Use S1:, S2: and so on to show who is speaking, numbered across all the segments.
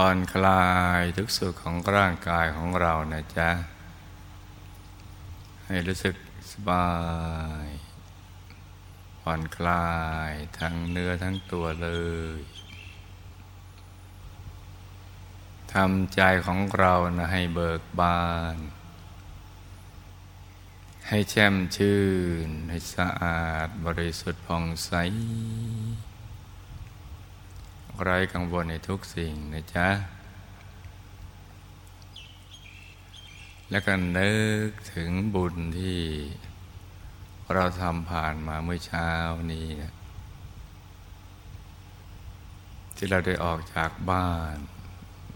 S1: ผ่อนคลายทุกส่วนของร่างกายของเรานะจ๊ะ ให้รู้สึกสบาย ผ่อนคลายทั้งเนื้อทั้งตัวเลยทำใจของเรานะให้เบิกบาน ให้แช่มชื่น ให้สะอาดบริสุทธิ์ผ่องใส ไร้กังวลในทุกสิ่งนะจ๊ะ แล้วก็นึกถึงบุญที่เราทำผ่านมาเมื่อเช้านี้นะที่เราได้ออกจากบ้าน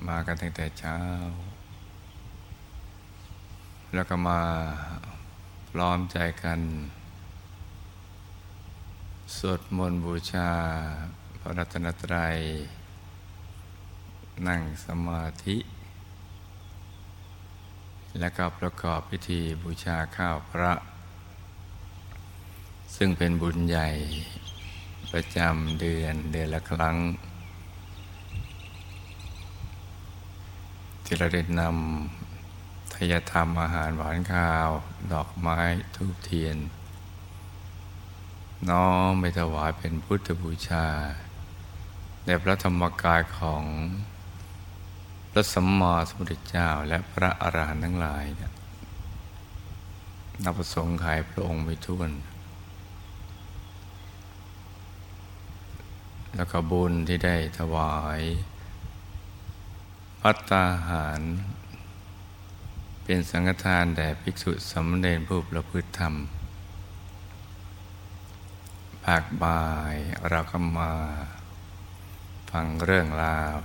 S1: มากันตั้งแต่เช้า แล้วก็มาพร้อมใจกันสวดมนต์บูชา พระรัตนตรัย นั่งสมาธิ และก็ประกอบพิธีบูชาข้าวพระ ซึ่งเป็นบุญใหญ่ประจำเดือนเดือนละครั้ง ที่เราได้นำทยธรรมอาหารหวานข้าว ดอกไม้ทูบเทียนน้อมไปถวายเป็นพุทธบูชา ในพระธรรมกายของพระสัมมาสัมพุทธเจ้าและพระอรหันต์ทั้งหลายนับประสงค์ขายพระองค์ไม่ท้วนแล้วก็บุญที่ได้ถวายพัตตาหาร เป็นสังฆทานแด่ภิกษุสำเร็จผู้ประพฤติธรรม ภาคบ่ายเราก็มา ฟังเรื่องราว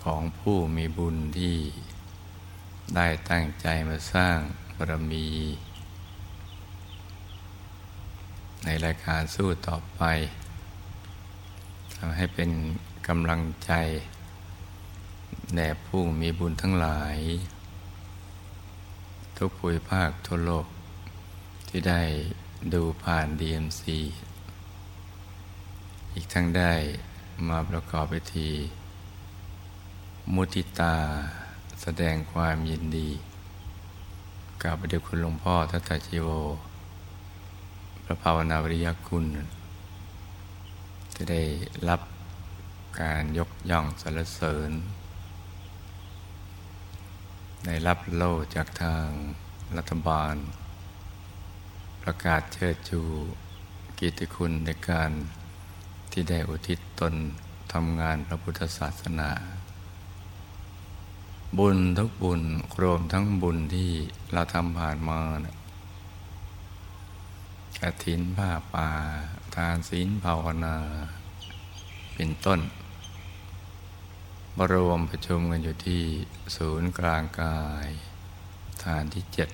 S1: ของผู้มีบุญที่ ได้ตั้งใจมาสร้างบารมี ในรายการสู้ต่อไปทำให้เป็นกำลังใจแด่ผู้มีบุญทั้งหลาย ทุกภูมิภาคทั่วโลก ที่ได้ดูผ่าน DMC อีกทั้งได้ มาประกอบพิธี มุติตาแสดงความยินดีกับเดชคุณหลวงพ่อทัตตาจิโว พระภาวนาวริยคุณ จะได้รับการยกย่องสรรเสริญ ได้รับโล่จากทางรัฐบาล ประกาศเชิดชูกิตติคุณในการ ที่ได้อุทิศตนทำงานพระพุทธศาสนา บุญทุกบุญรวมทั้งบุญที่เราทำผ่านมานะกถินผ้าป่า ทานศีลภาวนา เป็นต้นบรวมประชุมกันอยู่ที่ศูนย์กลางกาย ฐานที่เจ็ด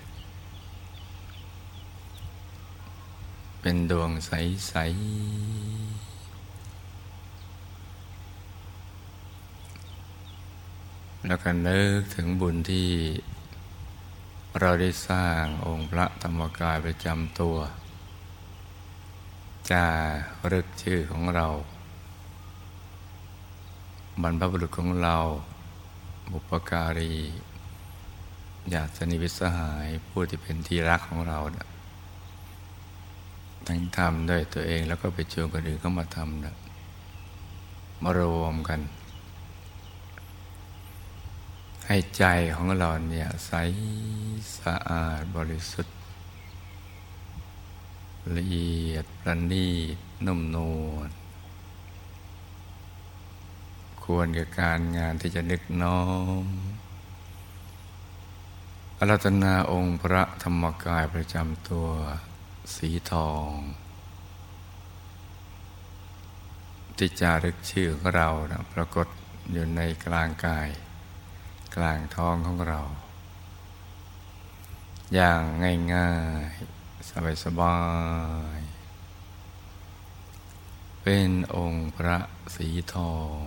S1: เป็นดวงใส แล้วก็นึกถึงบุญที่เราได้สร้างองค์พระธรรมกายประจำตัวจารึกชื่อของเรา บรรพบุรุษของเรา บุปการีญาติสนิทสหายผู้ที่เป็นที่รักของเราทั้งทำด้วยตัวเองแล้วก็ไปชวนคนอื่นเข้ามาทำนะมารวมกัน ให้ใจของเราเนี่ยใสสะอาดบริสุทธิ์ ละเอียดประณีตนุ่มนวลควรกับการงานที่จะนึกน้อมอารัตนาองค์พระธรรมกายประจำตัวสีทองที่จารึกชื่อของเรานะปรากฏอยู่ในกลางกาย กลางท้องของเรา อย่างง่ายๆ สบายๆเป็นองค์พระสีทอง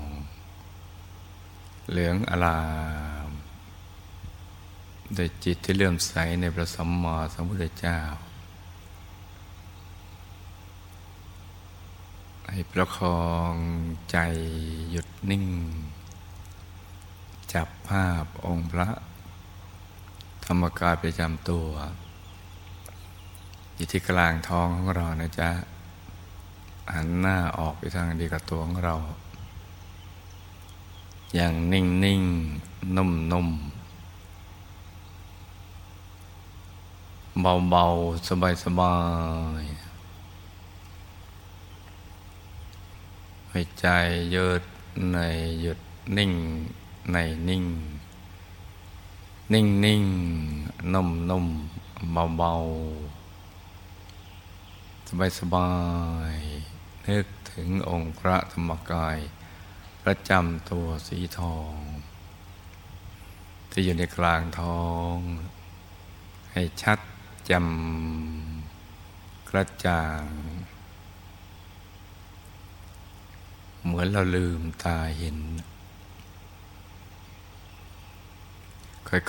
S1: เหลืองอลามโดยจิตที่เลื่อมใสในพระสัมมาสัมพุทธเจ้า ให้ประคองใจหยุดนิ่ง จับภาพองค์พระ ธรรมกายประจำตัว อยู่ที่กลางท้องของเรานะจ๊ะ หันหน้าออกไปทางดีกับตัวของเรา อย่างนิ่งนิ่งนุ่มนุ่มเบาๆสบายๆให้ใจหยุดในหยุดนิ่ง ในนิ่ง นิ่งนิ่งนุ่มนุ่มเบาเบาสบายสบายนึกถึงองค์พระธรรมกาย ประจำตัวสีทอง ที่อยู่ในกลางท้อง ให้ชัดจำกระจ่าง เหมือนเราลืมตาเห็น ค่อ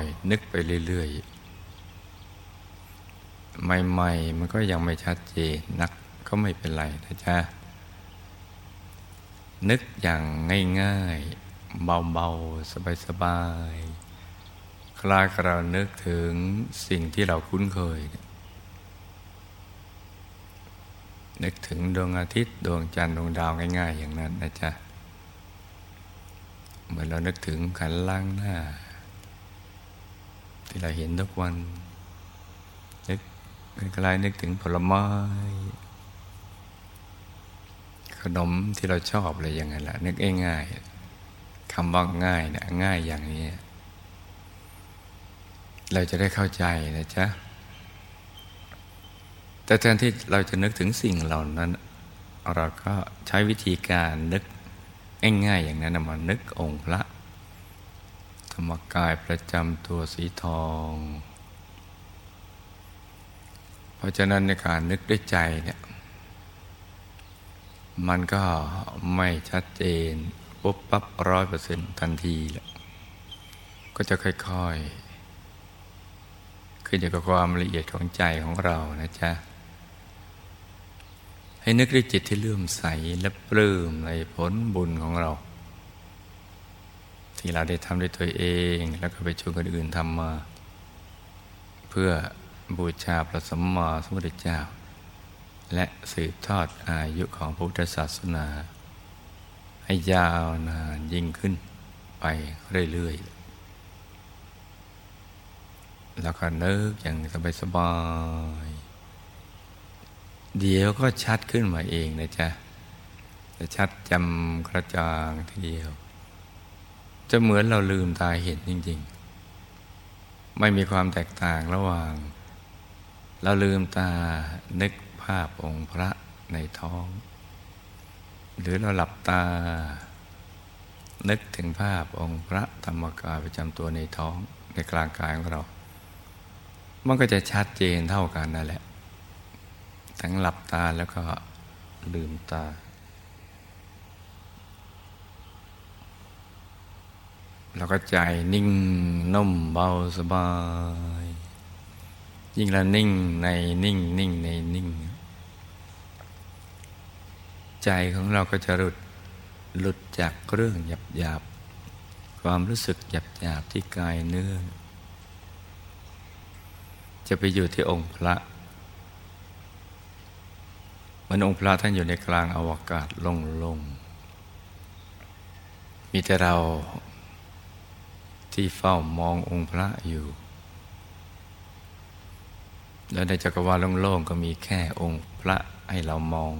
S1: ยๆ นึกไปเรื่อยๆ ใหม่ๆ มันก็ยังไม่ชัดเจนนักก็ไม่เป็นไรนะจ๊ะ นึกอย่างง่ายๆ เบาๆ สบายๆ คล้ายเรานึกถึงสิ่งที่เราคุ้นเคย นึกถึงดวงอาทิตย์ ดวงจันทร์ ดวงดาวง่าย ๆ อย่างนั้นนะจ๊ะ เหมือนเรานึกถึงขันล่างหน้า ที่เราเห็นทุกวันนึกคล้ายนึกถึงผลไม้ ขนมที่เราชอบอะไรอย่างนั้นแหละนึกง่ายๆคำว่าง่ายเนี่ยง่ายอย่างนี้ เราจะได้เข้าใจนะจ๊ะแต่แทนที่เราจะนึกถึงสิ่งเหล่านั้น เราก็ใช้วิธีการนึกง่ายๆอย่างนั้นมานึกองค์พระ รรมกายประจำตัวสีทอง เพราะฉะนั้นในการนึกด้วยใจเนี่ยมันก็ไม่ชัดเจนปุ๊บปั๊บร้อยเปอร์เซ็นต์ทันทีแหละก็จะค่อยๆ ขึ้นอยู่กับความละเอียดของใจของเรานะจ๊ะ ให้นึกด้วยจิตที่เลื่อมใสและปลื้มในผลบุญของเรา ที่เราได้ทำด้วยตัวเอง แล้วก็ไปชวนคนอื่นทำมา เพื่อบูชาพระสัมมาสัมพุทธเจ้า และสืบทอดอายุของพุทธศาสนา ให้ยาวนานยิ่งขึ้นไปเรื่อยๆ แล้วก็นึกอย่างสบายๆ เดี๋ยวก็ชัดขึ้นมาเองนะจ๊ะจะชัดจำกระจ่างทีเดียว จะเหมือนเราลืมตาเห็นจริง ๆ ไม่มีความแตกต่างระหว่าง เราลืมตานึกภาพองค์พระในท้อง หรือเราหลับตา นึกถึงภาพองค์พระธรรมกายประจำตัวในท้องในกลางกายของเรา มันก็จะชัดเจนเท่ากันนั่นแหละ ทั้งหลับตาแล้วก็ลืมตา แล้วก็ใจนิ่งนุ่มเบาสบาย ยิ่งละนิ่งในนิ่งนิ่งในนิ่ง ใจของเราก็จะหลุดหลุดจากเรื่องหยับหยาบความรู้สึกหยับหยาบที่กายเนื้อ จะไปอยู่ที่องค์พระมันองค์พระท่านอยู่ในกลางอวกาศโล่งๆมีแต่เรา ที่เฝ้ามององค์พระอยู่ แล้วในจักรวาลโล่งๆก็มีแค่องค์พระให้เรามอง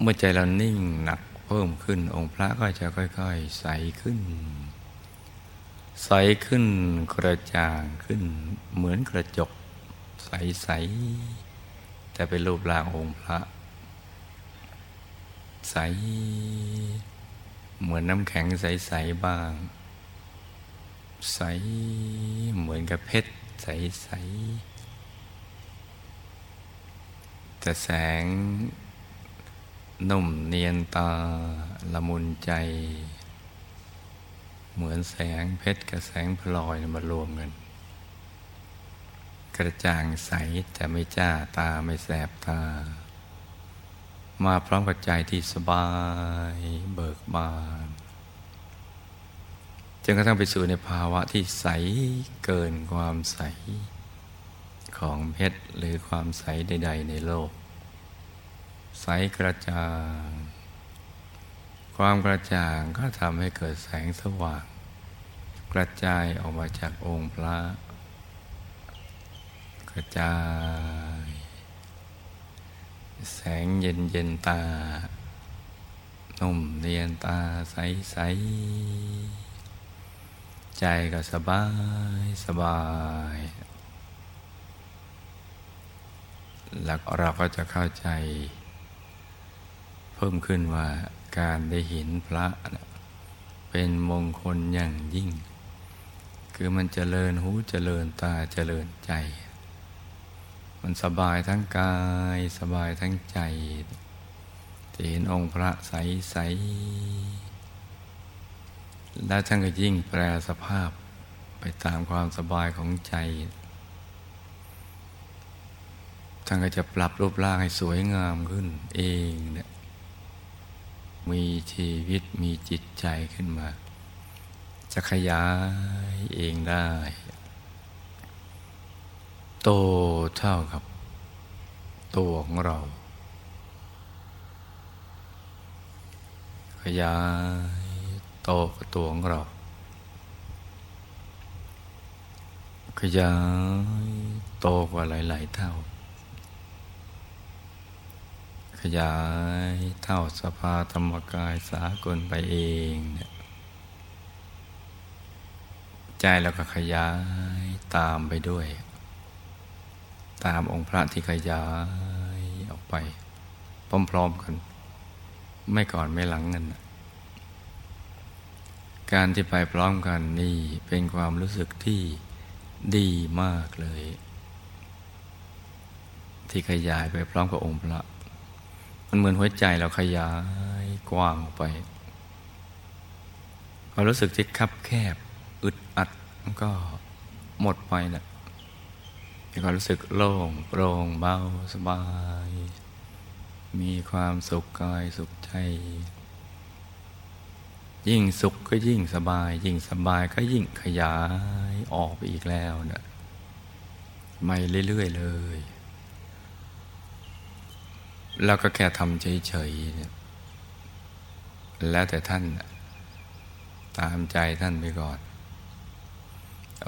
S1: เมื่อใจเรานิ่งหนักเพิ่มขึ้น องค์พระก็จะค่อย ๆ ใสขึ้น ใสขึ้นกระจ่างขึ้น เหมือนกระจก ใส ๆ แต่เป็นรูปร่างองค์พระ ใส เหมือนน้ำแข็งใส ๆ บ้าง ใสเหมือนกับเพชร ใส ๆ แต่แสงนุ่มเนียนตาละมุนใจ เหมือนแสงเพชรกับแสงพลอยมารวมกันกระจ่างใสแต่ไม่จ้าตาไม่แสบตา มาพร้อมกับใจที่สบายเบิกบานจนกระทั่งไปสู่ในภาวะที่ใสเกินความใสของเพชรหรือความใสใด ๆ ในโลก ใสกระจ่าง ความกระจ่างก็ทำให้เกิดแสงสว่าง กระจายออกมาจากองค์พระ กระจาย แสงเย็นเย็นตา นุ่มเนียนตาใสใสใจก็สบายสบายแล้วเราก็จะเข้าใจ เพิ่มขึ้นว่าการได้เห็นพระเป็นมงคลอย่างยิ่ง คือมันเจริญหูเจริญตาเจริญใจ มันสบายทั้งกายสบายทั้งใจจะเห็นองค์พระใสใสและท่านก็ยิ่งแปลสภาพไปตามความสบายของใจ ท่านก็จะปรับรูปร่างให้สวยงามขึ้นเองเนี่ยมีชีวิตมีจิตใจขึ้นมา จะขยายเองได้ โตเท่ากับ ตัวของเรา ขยายโตกับตัวของเรา ขยายโตกว่าหลาย ๆ เท่า ขยายเท่าสภาธรรมกายสากลไปเองเนี่ยใจเราก็ขยายตามไปด้วย ตามองค์พระที่ขยายออกไป พร้อมๆกัน ไม่ก่อนไม่หลังกันการที่ไปพร้อมกันนี่เป็นความรู้สึกที่ดีมากเลย ที่ขยายไปพร้อมกับองค์พระ มันเหมือนหัวใจเราขยายกว้างออกไปความรู้สึกที่คับแคบ อึดอัดมันก็หมดไปนะ มีความรู้สึกโล่งโปร่งเบาสบาย มีความสุขกายสุขใจ ยิ่งสุขก็ยิ่งสบาย ยิ่งสบายก็ยิ่งขยายออกไปอีกแล้วเนะี่ยไม่เรื่อย ๆ เลยเราก็แค่ทำเฉยๆแล้วแต่ท่านตามใจท่านไปก่อน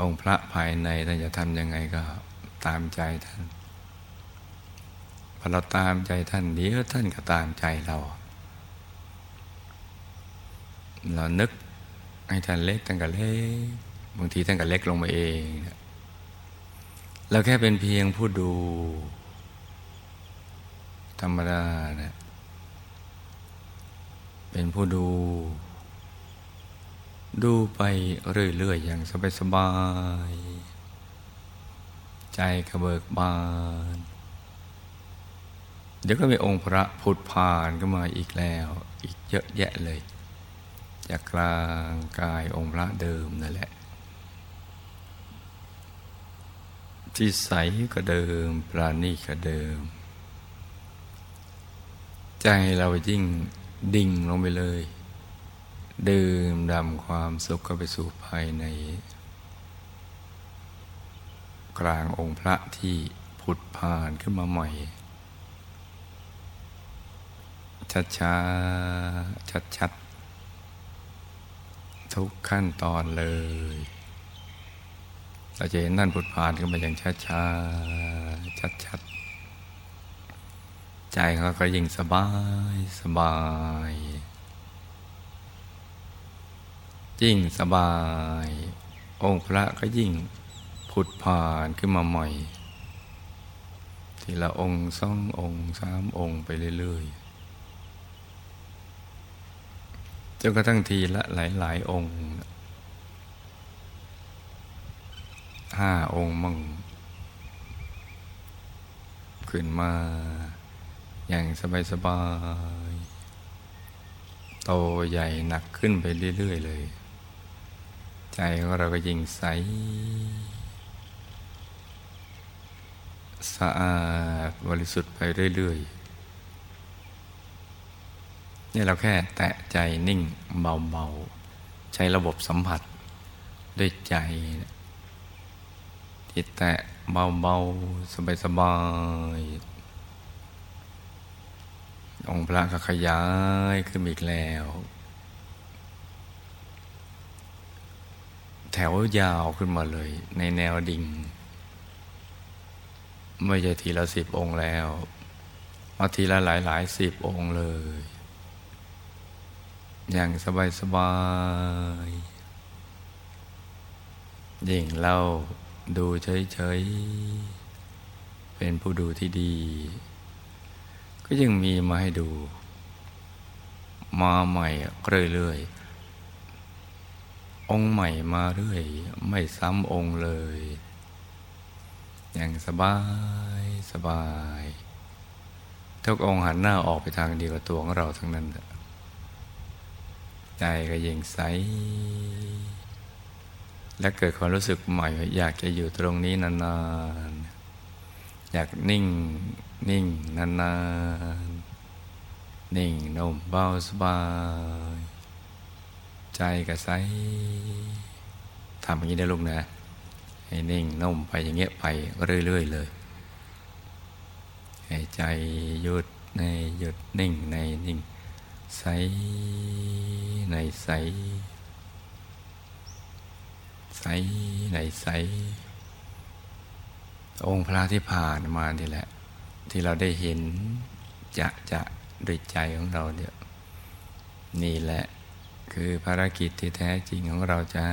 S1: องค์พระภายในท่านจะทำยังไงก็ ตามใจท่านพอเราตามใจท่านเดี๋ยวท่านก็ตามใจเรา เรานึกให้ท่านเล็กท่านก็เล็กบางทีท่านก็เล็กลงมาเองเราแค่เป็นเพียงผู้ดู ธรรมดานะเป็นผู้ดู ดูไปเรื่อยๆอย่างสบายๆ ใจกระเบิกบาน เดี๋ยวก็มีองค์พระผุดผ่านก็มาอีกแล้ว อีกเยอะแยะเลย จากกลางกายองค์พระเดิมนั่นแหละ ที่ใสก็เดิม ปราณีก็เดิม ใจเรายิ่งดิ่งลงไปเลย ดื่มดำความสุขเข้าไปสู่ภายใน กลางองค์พระที่ผุดผ่านขึ้นมาใหม่ชัดช้าชัดชัดทุกขั้นตอนเลย เราจะเห็นนั่นผุดผ่านขึ้นมาอย่างช้าช้าชัดชัดใจเขาก็ยิ่งสบายสบายยิ่งสบาย องค์พระก็ยิ่ง ผุดผ่านขึ้นมาใหม่ ทีละองค์สององค์สามองค์ไปเรื่อยๆจนกระทั่งทีละหลายหลายองค์ห้าองค์มั่งขึ้นมา อย่างสบายๆโตใหญ่หนักขึ้นไปเรื่อย ๆ เลย ใจของเราก็ยิ่งใส สะอาดบริสุทธิ์ไปเรื่อยๆ นี่เราแค่แตะใจนิ่งเบาๆ ใช้ระบบสัมผัสด้วยใจที่แตะเบาๆ สบายๆ องค์พระก็ขยายขึ้นอีกแล้ว แถวยาวขึ้นมาเลยในแนวดิ่ง ไม่ใช่ทีละสิบองค์แล้วเอาทีละหลายหลายสิบองค์เลย อย่างสบายสบายยิ่งเล่าดูเฉยๆ เป็นผู้ดูที่ดี ก็ยังมีมาให้ดู มาใหม่เรื่อยๆองค์ใหม่มาเรื่อย ไม่ซ้ำองค์เลย อย่างสบายสบาย ทุกองค์หันหน้าออกไปทางเดียวกับตัวของเราทั้งนั้น ใจก็ยิ่งใส และเกิดความรู้สึกใหม่ อยากจะอยู่ตรงนี้นานๆ อยากนิ่งนิ่งนานๆ นิ่งนุ่มเบาสบาย ใจก็ใสทำอย่างนี้ได้ลูกนะ ให้นิ่งนุ่มไปอย่างเงี้ยไปเรื่อยๆเลยให้ใจหยุดในหยุดนิ่งในนิ่งใสในใสใสในใสองค์พระที่ผ่านมานี่แหละ ที่เราได้เห็นจะจะด้วยใจของเราเนี่ยนี่แหละคือภารกิจที่แท้จริงของเราจะ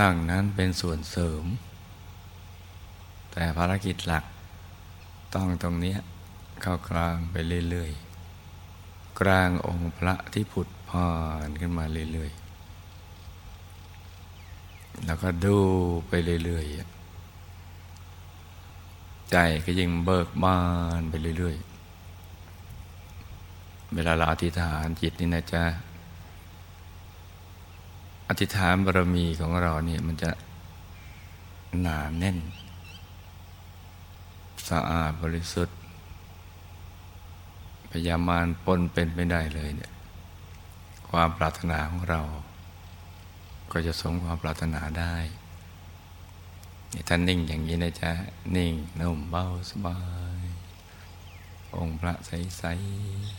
S1: ดังนั้นเป็นส่วนเสริม แต่ภารกิจหลักต้องตรงนี้เข้ากลางไปเรื่อยๆ กลางองค์พระที่ผุดผ่านขึ้นมาเรื่อยๆ แล้วก็ดูไปเรื่อยๆ ใจก็ยิ่งเบิกบานไปเรื่อยๆ เวลาเราอธิษฐานจิตนี่นะจ๊ะ ธิษฐานบารมีของเราเนี่ยมันจะหนาแน่น สะอาดบริสุทธิ์พยามารปนเป็นไม่ได้เลยเนี่ยความปรารถนาของเรา ก็จะสมความปรารถนาได้ท่านนิ่งอย่างนี้นะจ๊ะ นิ่งนุ่มเบาสบาย องค์พระใส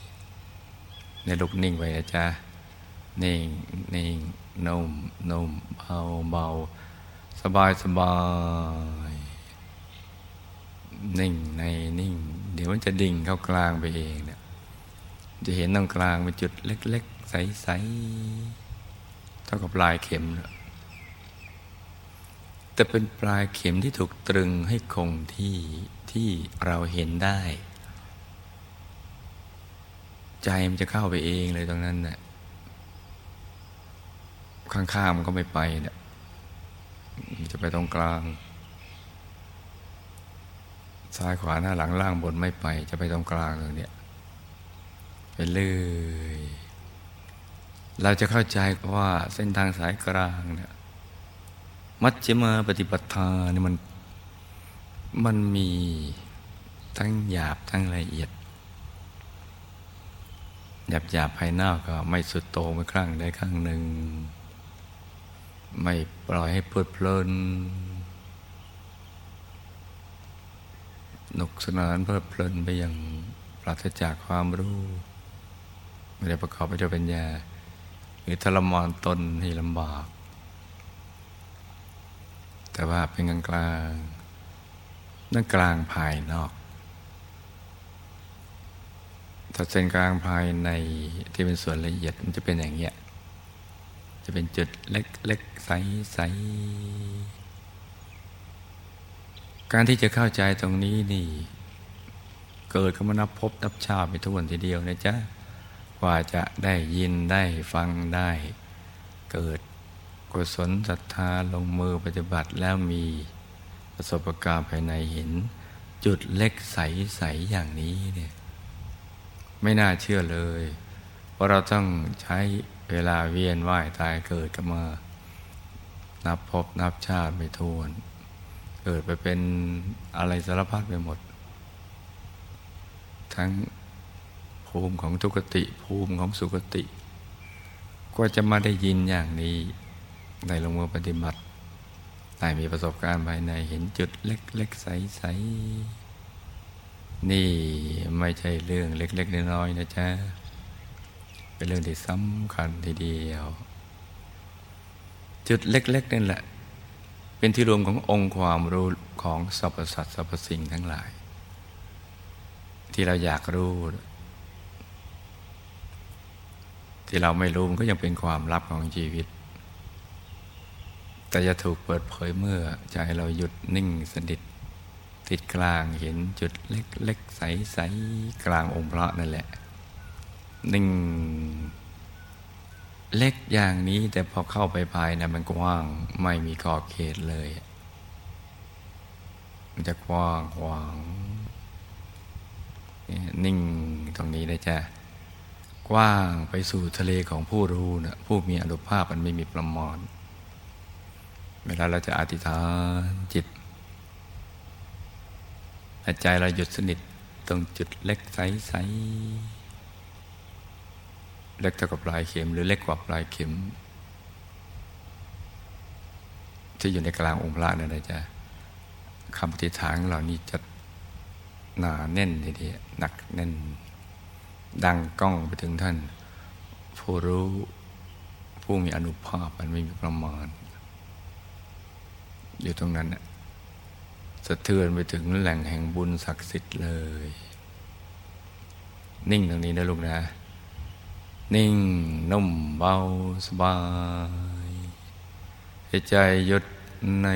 S1: ๆในลุกนิ่งไปนะจ๊ะ นิ่งนิ่ง นุ่มนุ่มเบาเบาสบายสบายนิ่งในนิ่ง เดี๋ยวมันจะดิ่งเข้ากลางไปเองเนี่ยจะเห็นตรงกลางเป็นจุดเล็ก ๆ ใส ๆ เท่ากับปลายเข็มแต่เป็นปลายเข็มที่ถูกตรึงให้คงที่ที่เราเห็นได้ ใจมันจะเข้าไปเองเลยตรงนั้นเนะ่ย ข้างๆมันก็ไม่ไปเนี่ยจะไปตรงกลาง ซ้ายขวาหน้าหลังล่างบนไม่ไป จะไปตรงกลางตรงเนี้ยไปเรื่อยเราจะเข้าใจว่าเส้นทางสายกลางเนี่ยมัชฌิมาปฏิปทาเนี่ยมันมันมีทั้งหยาบทั้งละเอียดหยาบหยาบภายนอกก็ไม่สุดโตไม่ครั้งใดครั้งหนึ่ง ไม่ปล่อยให้เพลิดเพลินหนุกสนานเพลิดเพลินไปอย่างปราศจากความรู้ ไม่ได้ประกอบไปด้วยปัญญา หรือทรมานตนให้ลำบาก แต่ว่าเป็นกลางกลางนั่นกลางภายนอก ถ้าเส้นกลางภายในที่เป็นส่วนละเอียดมันจะเป็นอย่างเงี้ย จะเป็นจุดเล็กๆใสๆการที่จะเข้าใจตรงนี้นี่ เกิดขึ้นมานับพบนับชาติไปทุกวันทีเดียวนะจ๊ะกว่าจะได้ยินได้ฟังได้ เกิดกุศลศรัทธาลงมือปฏิบัติแล้วมีประสบการณ์ภายในเห็น จุดเล็กใสๆอย่างนี้เนี่ยไม่น่าเชื่อเลยเพราะเราต้องใช้ เวลาเวียนว่ายตายเกิดกันมา นับพบนับชาติไม่ทวน เกิดไปเป็นอะไรสารพัดไปหมด ทั้งภูมิของทุกติภูมิของสุกติ ก็จะมาได้ยินอย่างนี้ได้ลงมือปฏิบัติได้มีประสบการณ์ภายในเห็นจุดเล็ก ๆ ใส ๆ นี่ไม่ใช่เรื่องเล็ก ๆ น้อยๆนะจ๊ะ เป็นเรื่องที่สำคัญทีเดียว จุดเล็ก ๆ นั่นแหละ เป็นที่รวมขององค์ความรู้ของสรรพสัตว์สรรพสิ่งทั้งหลาย ที่เราอยากรู้ ที่เราไม่รู้มันก็ยังเป็นความลับของชีวิต แต่จะถูกเปิดเผยเมื่อใจเราหยุดนิ่งสนิทติดกลางเห็นจุดเล็กๆใสๆกลางองค์พระนั่นแหละ นิ่ง เล็กอย่างนี้แต่พอเข้าไปภายในมันกว้างไม่มีขอบเขตเลย มันจะกว้างขวางนิ่งตรงนี้นะจ๊ะกว้างไปสู่ทะเลของผู้รู้นะผู้มีอนุภาพมันไม่มีประมาณเวลาเราจะอธิษฐานจิตใจเราหยุดสนิทตรงจุดเล็กใสๆ เล็กเท่ากับปลายเข็ม หรือเล็กกว่าปลายเข็ม ที่อยู่ในกลางองค์พระนั่นนะจ๊ะคำปฏิฐานของเรานี่จะหนาแน่นทีเดียวหนักแน่น ดังก้องไปถึงท่าน ผู้รู้ผู้มีอนุภาพมันไม่มีประมาณ อยู่ตรงนั้นสะเทือนไปถึงแหล่งแห่งบุญศักดิ์สิทธิ์เลย นิ่งตรงนี้นะลูกนะ นิ่งนุ่มเบาสบายใใจหยุดใน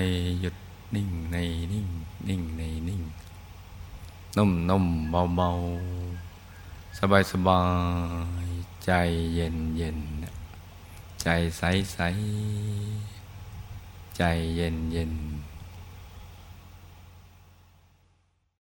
S1: หยุดนิ่งในนิ่งนิ่งในนิ่ง นุ่มนุ่มเบาเบาสบายสบายใจเย็นเย็นใจใสใสใจเย็นเย็น